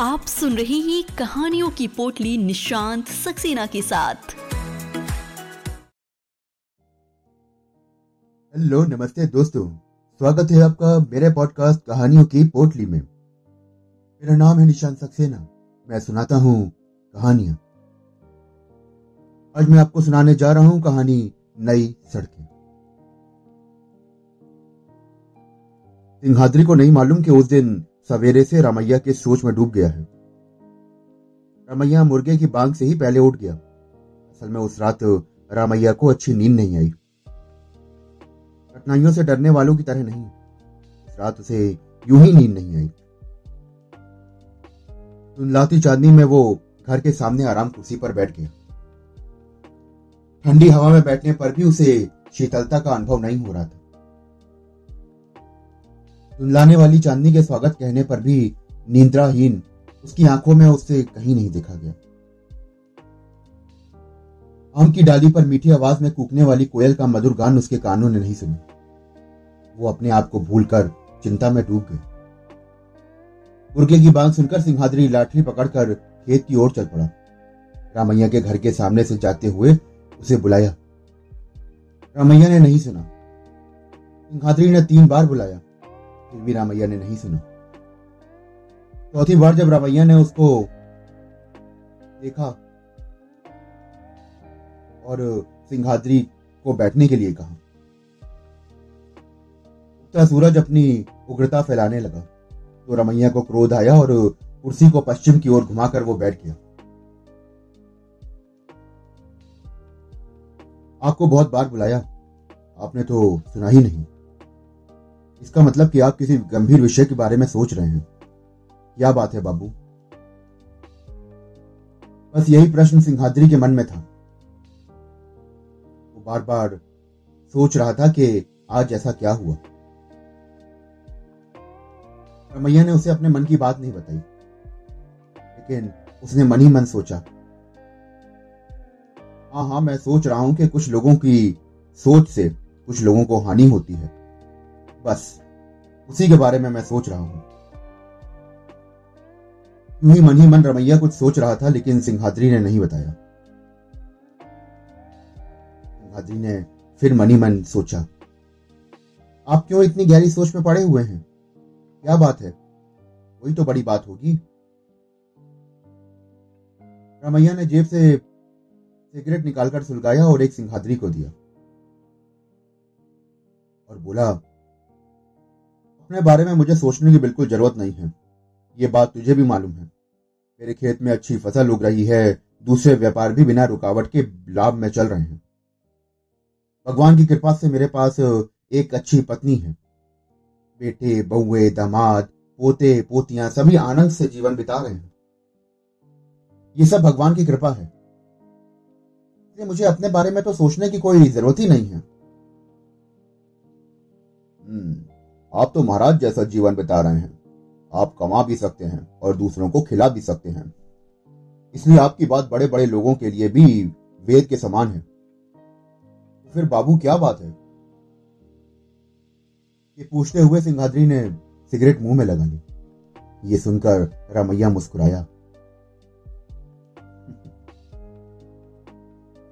आप सुन रहे हैं कहानियों की पोटली निशांत सक्सेना के साथ। हेलो, नमस्ते दोस्तों। स्वागत है आपका मेरे पॉडकास्ट कहानियों की पोटली में। मेरा नाम है निशांत सक्सेना। मैं सुनाता हूँ कहानियाँ। आज मैं आपको सुनाने जा रहा हूँ कहानी नई सड़कें। सिंहाद्री को नहीं मालूम कि उस दिन सवेरे से रामैया के सोच में डूब गया है। रामैया मुर्गे की बांग से ही पहले उठ गया। असल में उस रात रामैया को अच्छी नींद नहीं आई। कठिनाइयों से डरने वालों की तरह नहीं। इस रात उसे यूँ ही नींद नहीं आई। धुंधलाती चांदनी में वो घर के सामने आराम कुर्सी पर बैठ गया। ठंडी हवा में बैठने पर भी उसे शीतलता का अनुभव नहीं हो रहा था। धुंधलाने वाली चांदनी के स्वागत कहने पर भी निंद्राहीन। उसकी आँखों में उससे कहीं नहीं देखा गया। आम की डाली पर मीठी आवाज़ में कूकने वाली कोयल का मधुर गान उसके कानों ने नहीं सुना। वो अपने आप को भूलकर चिंता में डूब गए मुर्गे की बांग सुनकर सिंहाद्री लाठी पकड़कर खेत की ओर चल पड़ा। रामैया के घर के सामने से जाते हुए उसे बुलाया। रामैया ने नहीं सुना। सिंहाद्री ने तीन बार बुलाया। फिर भी रामैया ने नहीं सुना। चौथी बार जब रामैया ने उसको देखा और सिंहाद्री को बैठने के लिए कहा, उगता सूरज अपनी उग्रता फैलाने लगा। तो रमैया को क्रोध आया और कुर्सी को पश्चिम की ओर घुमाकर वो बैठ गया। आपको बहुत बार बुलाया, आपने तो सुना ही नहीं। इसका मतलब कि आप किसी गंभीर विषय के बारे में सोच रहे हैं। क्या बात है बाबू? बस यही प्रश्न सिंहाद्री के मन में था। वो बार बार सोच रहा था कि आज ऐसा क्या हुआ। रमैया ने उसे अपने मन की बात नहीं बताई। लेकिन उसने मन ही मन सोचा। हाँ हाँ मैं सोच रहा हूँ कि कुछ लोगों की सोच से कुछ लोगों को हानि होती है। बस। उसी के बारे में मैं सोच रहा हूँ। ही मन ही मन रमैया कुछ सोच रहा था, लेकिन सिंहाद्री ने नहीं बताया। सिंहाद्री ने फिर मनी मन सोचा, आप क्यों इतनी गहरी सोच में पड़े हुए हैं? क्या बात है? वही तो बड़ी बात होगी। रमैया ने जेब से सिगरेट निकालकर सुलगाया और एक सिंहाद्री को दिया और बोला अपने बारे में मुझे सोचने की बिल्कुल ज़रूरत नहीं है। ये बात तुझे भी मालूम है। मेरे खेत में अच्छी फ़सल उग रही है, दूसरे व्यापार भी बिना रुकावट के लाभ में चल रहे हैं। भगवान की कृपा से मेरे पास एक अच्छी पत्नी है। बेटे बहुए दामाद, पोते, पोतियाँ सभी आनंद से जीवन बिता रहे हैं। ये सब भगवान की कृपा है। मुझे अपने बारे में तो सोचने की कोई ज़रूरत ही नहीं है। आप तो महाराज जैसा जीवन बिता रहे हैं। आप कमा भी सकते हैं और दूसरों को खिला भी सकते हैं। इसलिए आपकी बात बड़े बड़े लोगों के लिए भी वेद के समान है। फिर बाबू, क्या बात है? ये पूछते हुए सिंहाद्री ने सिगरेट मुँह में लगा ली। ये सुनकर रामैया मुस्कुराया।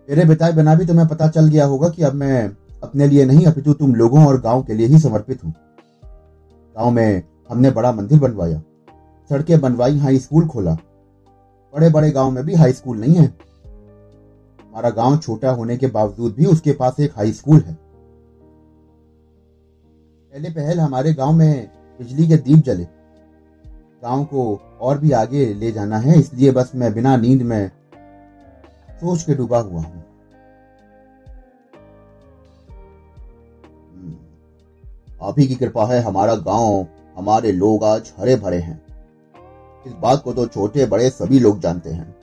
मेरे बिताए बिना भी तुम्हें पता चल गया होगा कि अब मैं अपने लिए नहीं, अपितु तुम लोगों और गाँव के लिए ही समर्पित हूँ। गाँव में हमने बड़ा मंदिर बनवाया। सड़कें बनवाई, हाई स्कूल खोला। बड़े बड़े गाँव में भी हाई स्कूल नहीं है। हमारा गाँव छोटा होने के बावजूद भी उसके पास एक हाई स्कूल है। पहले पहल हमारे गाँव में बिजली के दीप जले। गाँव को और भी आगे ले जाना है, इसलिए बस मैं बिना नींद में सोच के डूबा हुआ हूँ। आप ही की कृपा है, हमारा गाँव, हमारे लोग आज हरे भरे हैं। इस बात को तो छोटे बड़े सभी लोग जानते हैं।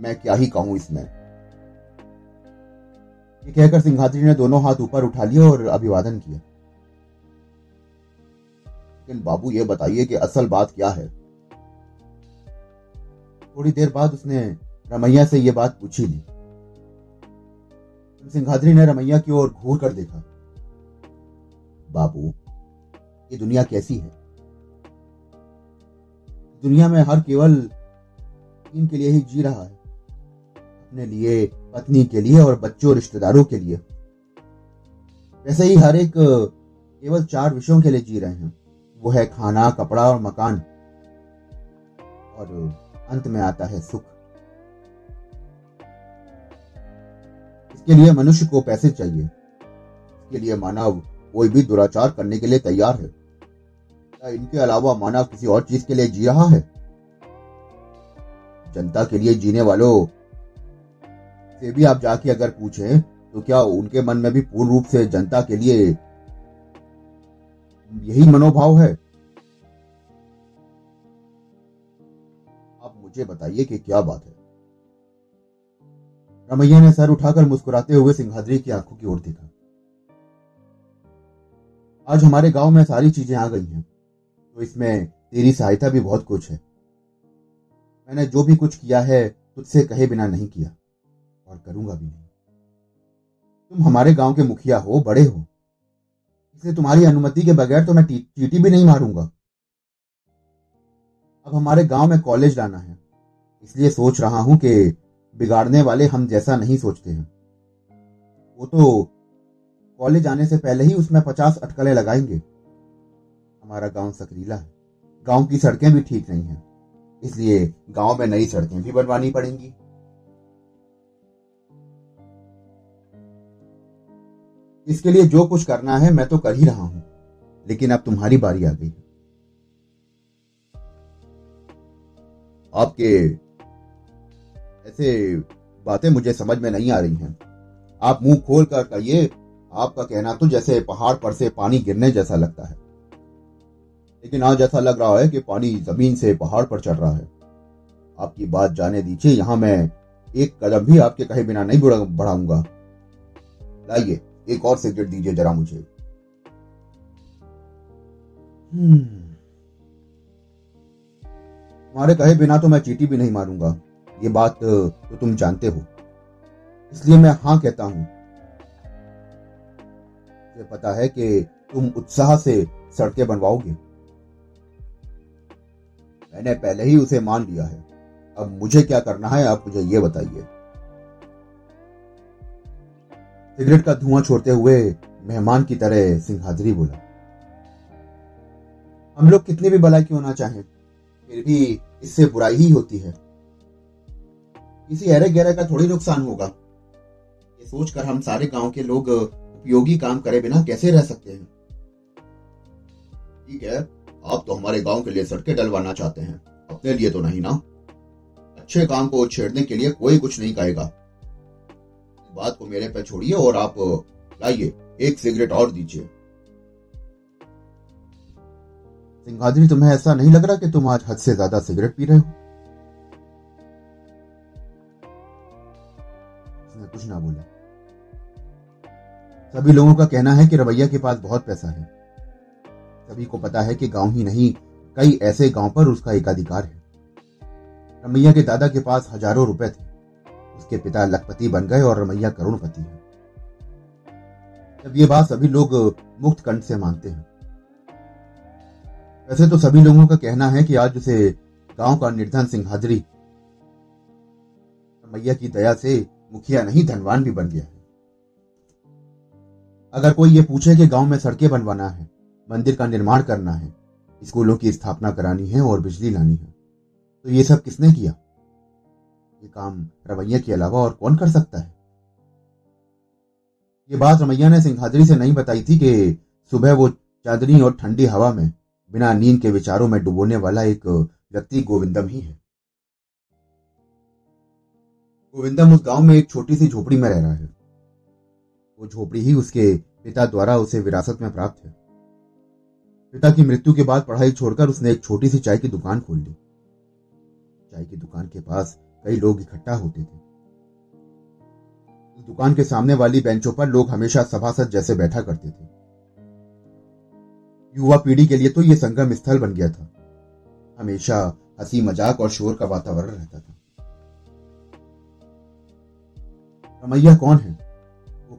मैं क्या ही कहूँ इसमें? ये कहकर सिंघात्री ने दोनों हाथ ऊपर उठा लिया और अभिवादन किया। लेकिन बाबू ये बताइए कि असल बात क्या है? थोड़ी देर बाद उसने रमैया से यह बात पूछी ली सिंहाद्री ने रमैया की ओर घूर कर देखा। बाबू, ये दुनिया कैसी है? दुनिया में हर केवल इनके लिए ही जी रहा है, अपने लिए, पत्नी के लिए और बच्चों, रिश्तेदारों के लिए। वैसे ही हर एक, केवल चार विषयों के लिए जी रहे हैं। वो है खाना, कपड़ा और मकान। और अंत में आता है सुख। इसके लिए मनुष्य को पैसे चाहिए। इसके लिए मानव कोई भी दुराचार करने के लिए तैयार है। क्या इनके अलावा मानव किसी और चीज़ के लिए जी रहा है? जनता के लिए जीने वालों से भी आप जाके अगर पूछें तो क्या उनके मन में भी पूर्ण रूप से जनता के लिए यही मनोभाव है? आप मुझे बताइए कि क्या बात है। रमैया ने सर उठाकर मुस्कुराते हुए सिंहाद्री की आँखों की ओर देखा। आज हमारे गाँव में सारी चीज़ें आ गई हैं। तो इसमें तेरी सहायता भी बहुत कुछ है। मैंने जो भी कुछ किया है, तुझसे कहे बिना नहीं किया। और करूँगा भी नहीं। तुम हमारे गाँव के मुखिया हो, बड़े हो। इसलिए तुम्हारी अनुमति के बगैर तो मैं चीटी भी नहीं मारूँगा। अब हमारे गाँव में कॉलेज लाना है। इसलिए सोच रहा हूँ कि बिगाड़ने वाले हम जैसा नहीं सोचते हैं। वो तो कॉलेज आने से पहले ही उसमें पचास अटकलें लगाएँगे। हमारा गाँव सकरीला है। गाँव की सड़कें भी ठीक नहीं है। इसलिए गाँव में नई सड़कें भी बनवानी पड़ेंगी। इसके लिए जो कुछ करना है, मैं तो कर ही रहा हूँ। लेकिन अब तुम्हारी बारी आ गई। आपके ऐसे बातें मुझे समझ में नहीं आ रही हैं। आप मुँह खोल कर कहिए आपका कहना तो जैसे पहाड़ पर से पानी गिरने जैसा लगता है। लेकिन आज ऐसा लग रहा है कि पानी ज़मीन से पहाड़ पर चढ़ रहा है। आपकी बात जाने दीजिए, यहाँ मैं एक कदम भी आपके कहे बिना नहीं बढ़ाऊँगा। लाइए, एक और सिगरेट दीजिए जरा मुझे। तुम्हारे कहे बिना तो मैं चीटी भी नहीं मारूँगा। ये बात तो तुम जानते हो। इसलिए मैं हाँ कहता हूँ। मुझे पता है कि तुम उत्साह से सड़कें बनवाओगे। मैंने पहले ही उसे मान लिया है। अब मुझे क्या करना है, आप मुझे ये बताइए। सिगरेट का धुआँ छोड़ते हुए मेहमान की तरह सिंहाद्री बोला, हम लोग कितनी भी भलाई क्यों ना चाहें, फिर भी इससे बुराई ही होती है। किसी अरे गहरे का थोड़ी नुकसान होगा। ये सोचकर हम सारे गाँव के लोग उपयोगी काम करे बिना कैसे रह सकते हैं? ठीक है, आप तो हमारे गाँव के लिए सड़कें डलवाना चाहते हैं। अपने लिए तो नहीं ना। अच्छे काम को छेड़ने के लिए कोई कुछ नहीं कहेगा। बात को मेरे पे छोड़िए और आप लाइए। एक सिगरेट और दीजिए। सिंहाद्री तुम्हें ऐसा नहीं लग रहा कि तुम आज हद से ज़्यादा सिगरेट पी रहे हो? कुछ ना बोला। सभी लोगों का कहना है कि रवैया के पास बहुत पैसा है। सभी को पता है कि गाँव ही नहीं, कई ऐसे गाँव पर उसका एकाधिकार है। रमैया के दादा के पास हज़ारों रुपए थे। उसके पिता लखपति बन गए और रमैया करुणपति है। जब ये बात सभी लोग मुक्त कंठ से मानते हैं। वैसे तो सभी लोगों का कहना है कि आज उसे गाँव का निर्धन सिंहाद्री रमैया की दया से मुखिया नहीं, धनवान भी बन गया है। अगर कोई ये पूछे कि गाँव में सड़कें बनवाना है, मंदिर का निर्माण करना है, स्कूलों की स्थापना करानी है और बिजली लानी है तो ये सब किसने किया? ये काम रवैया के अलावा और कौन कर सकता है? ये बात रमैया ने सिंहाद्री से नहीं बताई थी कि सुबह वो चांदनी और ठंडी हवा में बिना नींद के विचारों में डुबोने वाला एक व्यक्ति गोविंदम ही है। गोविंदम उस गाँव में एक छोटी सी झोपड़ी में रह रहा है। वो झोपड़ी ही उसके पिता द्वारा उसे विरासत में प्राप्त है। पिता की मृत्यु के बाद पढ़ाई छोड़कर उसने एक छोटी सी चाय की दुकान खोल ली चाय की दुकान के पास कई लोग इकट्ठा होते थे। दुकान के सामने वाली बेंचों पर लोग हमेशा सभासद जैसे बैठा करते थे। युवा पीढ़ी के लिए तो यह संगम स्थल बन गया था। हमेशा हँसी मज़ाक और शोर का वातावरण रहता था। रमैया कौन है?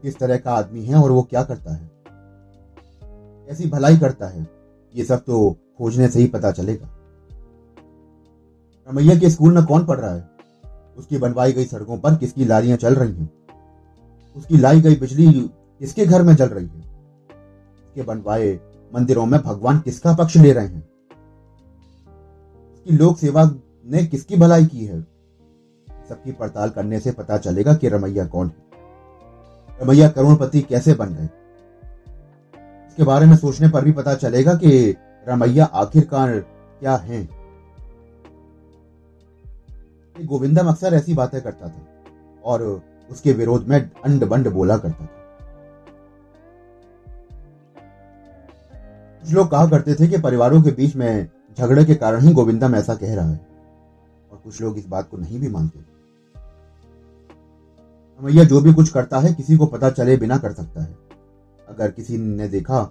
किस तरह का आदमी है और वो क्या करता है? कैसी भलाई करता है? ये सब तो खोजने से ही पता चलेगा। रमैया के स्कूल में कौन पढ़ रहा है? उसकी बनवाई गई सड़कों पर किसकी लारियाँ चल रही हैं? उसकी लाई गई बिजली किसके घर में जल रही है? उसके बनवाए मंदिरों में भगवान किसका पक्ष ले रहे हैं? उसकी लोक सेवा ने किसकी भलाई की है? सबकी पड़ताल करने से पता चलेगा कि रमैया कौन है। रमैया करोड़पति कैसे बन गए इसके बारे में सोचने पर भी पता चलेगा कि रमैया आखिरकार क्या है। गोविंदम अक्सर ऐसी बातें करता था और उसके विरोध में अंड बंड बोला करता था। कुछ लोग कहा करते थे कि परिवारों के बीच में झगड़े के कारण ही गोविंदम ऐसा कह रहा है और कुछ लोग इस बात को नहीं भी मानते। रमैया जो भी कुछ करता है, किसी को पता चले बिना कर सकता है। अगर किसी ने देखा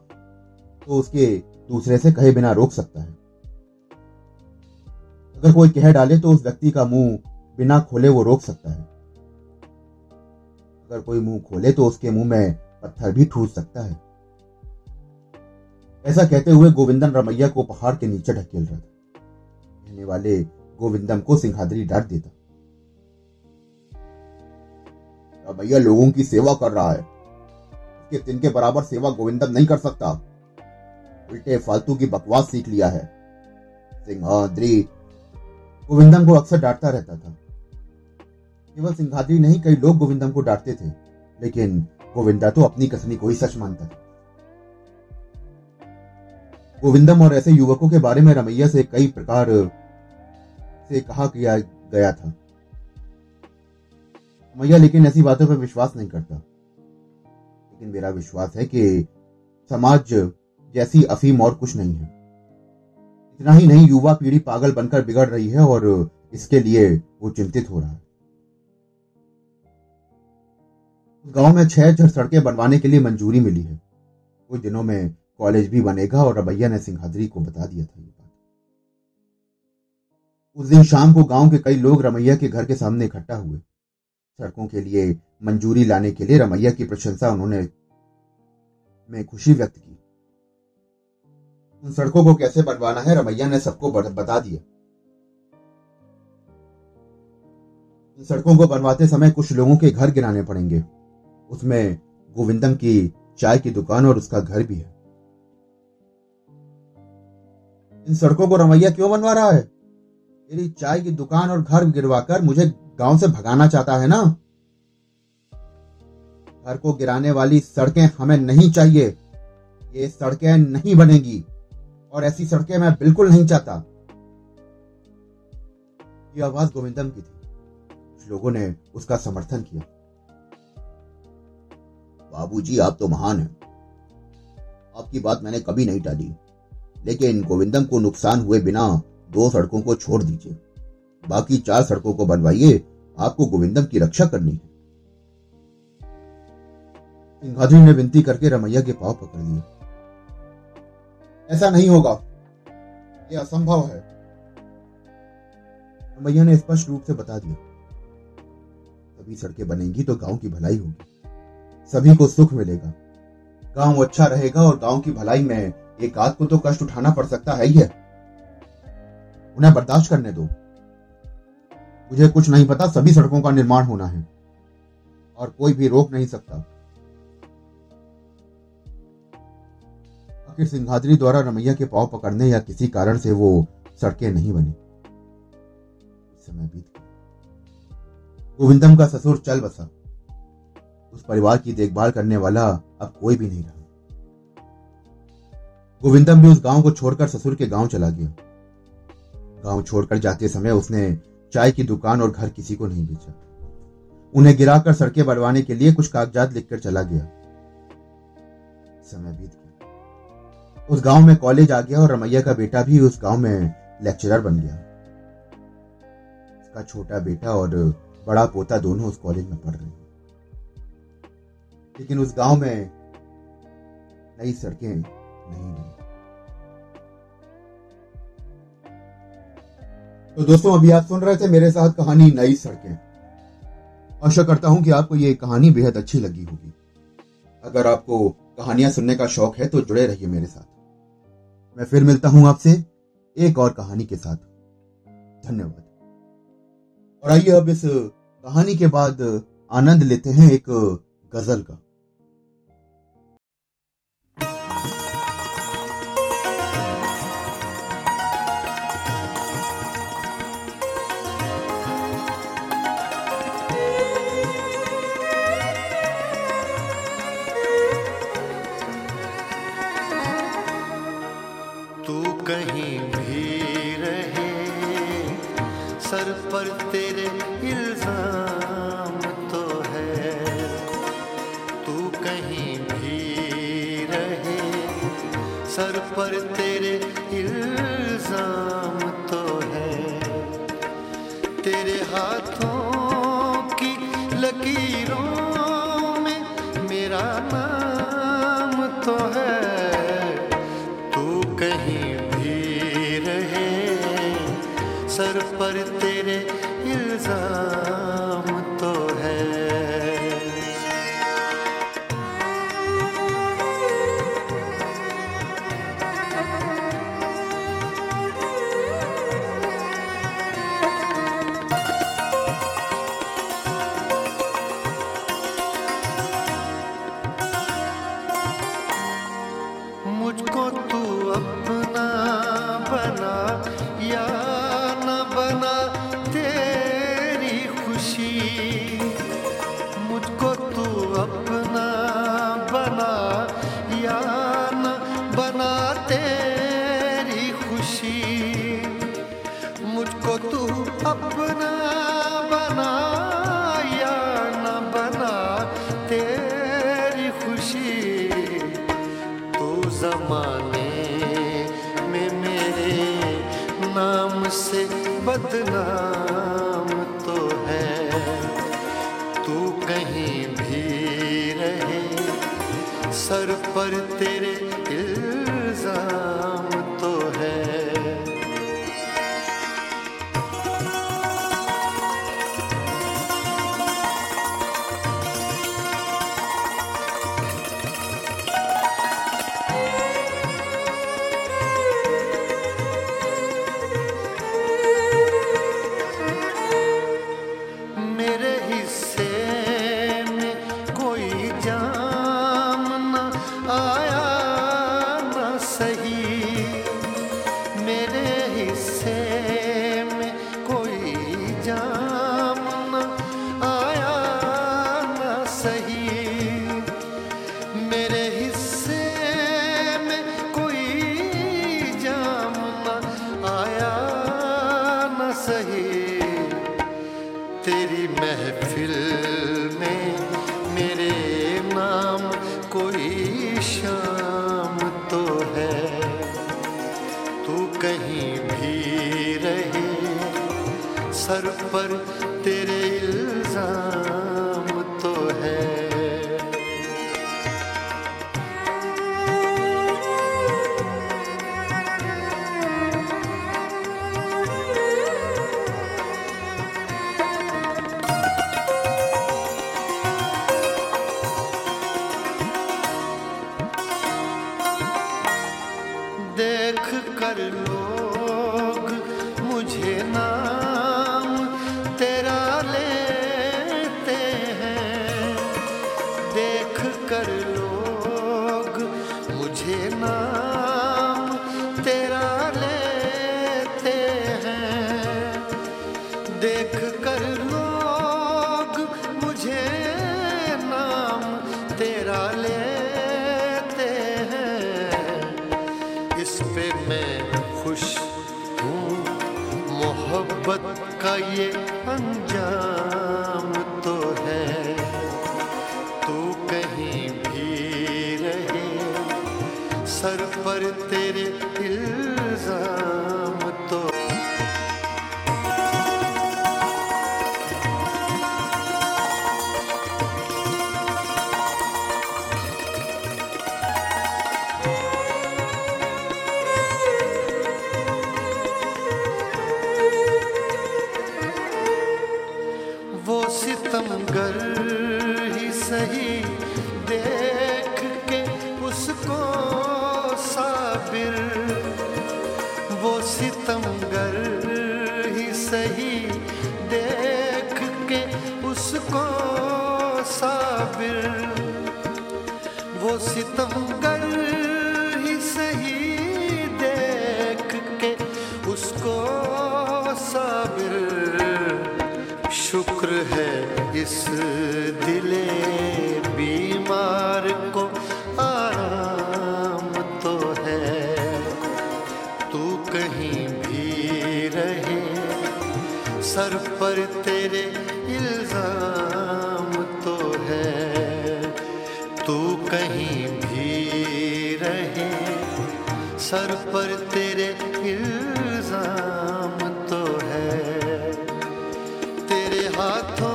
तो उसके दूसरे से कहे बिना रोक सकता है। अगर कोई कह डाले तो उस व्यक्ति का मुँह बिना खोले वो रोक सकता है। अगर कोई मुँह खोले तो उसके मुँह में पत्थर भी ठूस सकता है। ऐसा कहते हुए गोविंदन रमैया को पहाड़ के नीचे ढकेल रहा था। कहने वाले गोविंदम को सिंहाद्री डांट देता। रमैया लोगों की सेवा कर रहा है। उसके तिनके बराबर सेवा गोविंदम नहीं कर सकता। उल्टे फालतू की बकवास सीख लिया है। सिंहाद्री। गोविंदम को अक्सर डांटता रहता था। केवल सिंहाद्री नहीं, कई लोग गोविंदम को डांटते थे। लेकिन गोविंदा तो अपनी कसनी को ही सच मानता था। गोविंदम और ऐसे युवकों के बारे में रमैया से कई प्रकार से कहा किया गया था। रमैया लेकिन ऐसी बातों पर विश्वास नहीं करता। लेकिन मेरा विश्वास है कि समाज जैसी अफीम और कुछ नहीं है। इतना ही नहीं, युवा पीढ़ी पागल बनकर बिगड़ रही है और इसके लिए वो चिंतित हो रहा है। उस गाँव में छह सड़कें बनवाने के लिए मंजूरी मिली है। कुछ दिनों में कॉलेज भी बनेगा और रबैया ने सिंहाद्री को बता दिया था ये बात। उस दिन शाम को गाँव के कई लोग रमैया के घर के सामने इकट्ठा हुए। सड़कों के लिए मंजूरी लाने के लिए रमैया की प्रशंसा उन्होंने में खुशी व्यक्त की। उन सड़कों को कैसे बनवाना है? रमैया ने सबको बता दिया। इन सड़कों को बनवाते समय कुछ लोगों के घर गिराने पड़ेंगे। उसमें गोविंदम की चाय की दुकान और उसका घर भी है। इन सड़कों को रमैया क्यों बनवा रहा है? मेरी चाय की दुकान और घर गिरवाकर मुझे गाँव से भगाना चाहता है ना? घर को गिराने वाली सड़कें हमें नहीं चाहिए। ये सड़कें नहीं बनेगी। और ऐसी सड़कें मैं बिल्कुल नहीं चाहता। ये आवाज़ गोविंदम की थी। कुछ लोगों ने उसका समर्थन किया। बाबूजी, आप तो महान हैं। आपकी बात मैंने कभी नहीं टाली। लेकिन गोविंदम को नुकसान हुए बिना दो सड़कों को छोड़ दीजिए। बाकी चार सड़कों को बनवाइए। आपको गोविंदम की रक्षा करनी है। सिंहाद्री ने विनती करके रमैया के पाव पकड़ लिए। ऐसा नहीं होगा। यह असंभव है। रमैया ने स्पष्ट रूप से बता दिया। सभी सड़कें बनेंगी तो गाँव की भलाई होगी। सभी को सुख मिलेगा। गाँव अच्छा रहेगा और गाँव की भलाई में एक आध को तो कष्ट उठाना पड़ सकता है ही है। उन्हें बर्दाश्त करने दो। मुझे कुछ नहीं पता, सभी सड़कों का निर्माण होना है। और कोई भी रोक नहीं सकता। आखिर द्वारा रमैया के पाव पकड़ने या किसी कारण से वो सड़कें नहीं बनी। समय बीत गया। गोविंदम का ससुर चल बसा। उस परिवार की देखभाल करने वाला अब कोई भी नहीं रहा। गोविंदम भी उस गाँव को छोड़कर ससुर के गाँव चला गया। गाँव छोड़कर जाते समय उसने चाय की दुकान और घर किसी को नहीं बेचा उन्हें गिराकर सड़कें बढ़वाने के लिए कुछ कागजात लिखकर चला गया। समय बीत गया। उस गाँव में कॉलेज आ गया और रमैया का बेटा भी उस गाँव में लेक्चरर बन गया। उसका छोटा बेटा और बड़ा पोता दोनों उस कॉलेज में पढ़ रहे लेकिन उस गाँव में नई सड़कें नहीं बनी। तो दोस्तों, अभी आप सुन रहे थे मेरे साथ कहानी नई सड़कें। आशा करता हूँ कि आपको ये कहानी बेहद अच्छी लगी होगी। अगर आपको कहानियाँ सुनने का शौक है तो जुड़े रहिए मेरे साथ। मैं फिर मिलता हूँ आपसे एक और कहानी के साथ। धन्यवाद। और आइए अब इस कहानी के बाद आनंद लेते हैं एक गज़ल का। कहीं भी रहे सर पर तेरे तेरे इल्ज़ाम। बदनाम तो है। तू कहीं भी रहे सर पर तेरे तेरी महफिल में मेरे नाम कोई शाम तो है। तू कहीं भी रहे, सर पर देख कर लोग मुझे ना कहीं भी रहे सर पर तेरे इल्ज़ाम इस दिले बीमार को आराम तो है। तू कहीं भी रहे, सर पर तेरे इल्ज़ाम तो है। तू कहीं भी रहे, सर पर तेरे इल्ज़ाम तो है। तेरे हाथों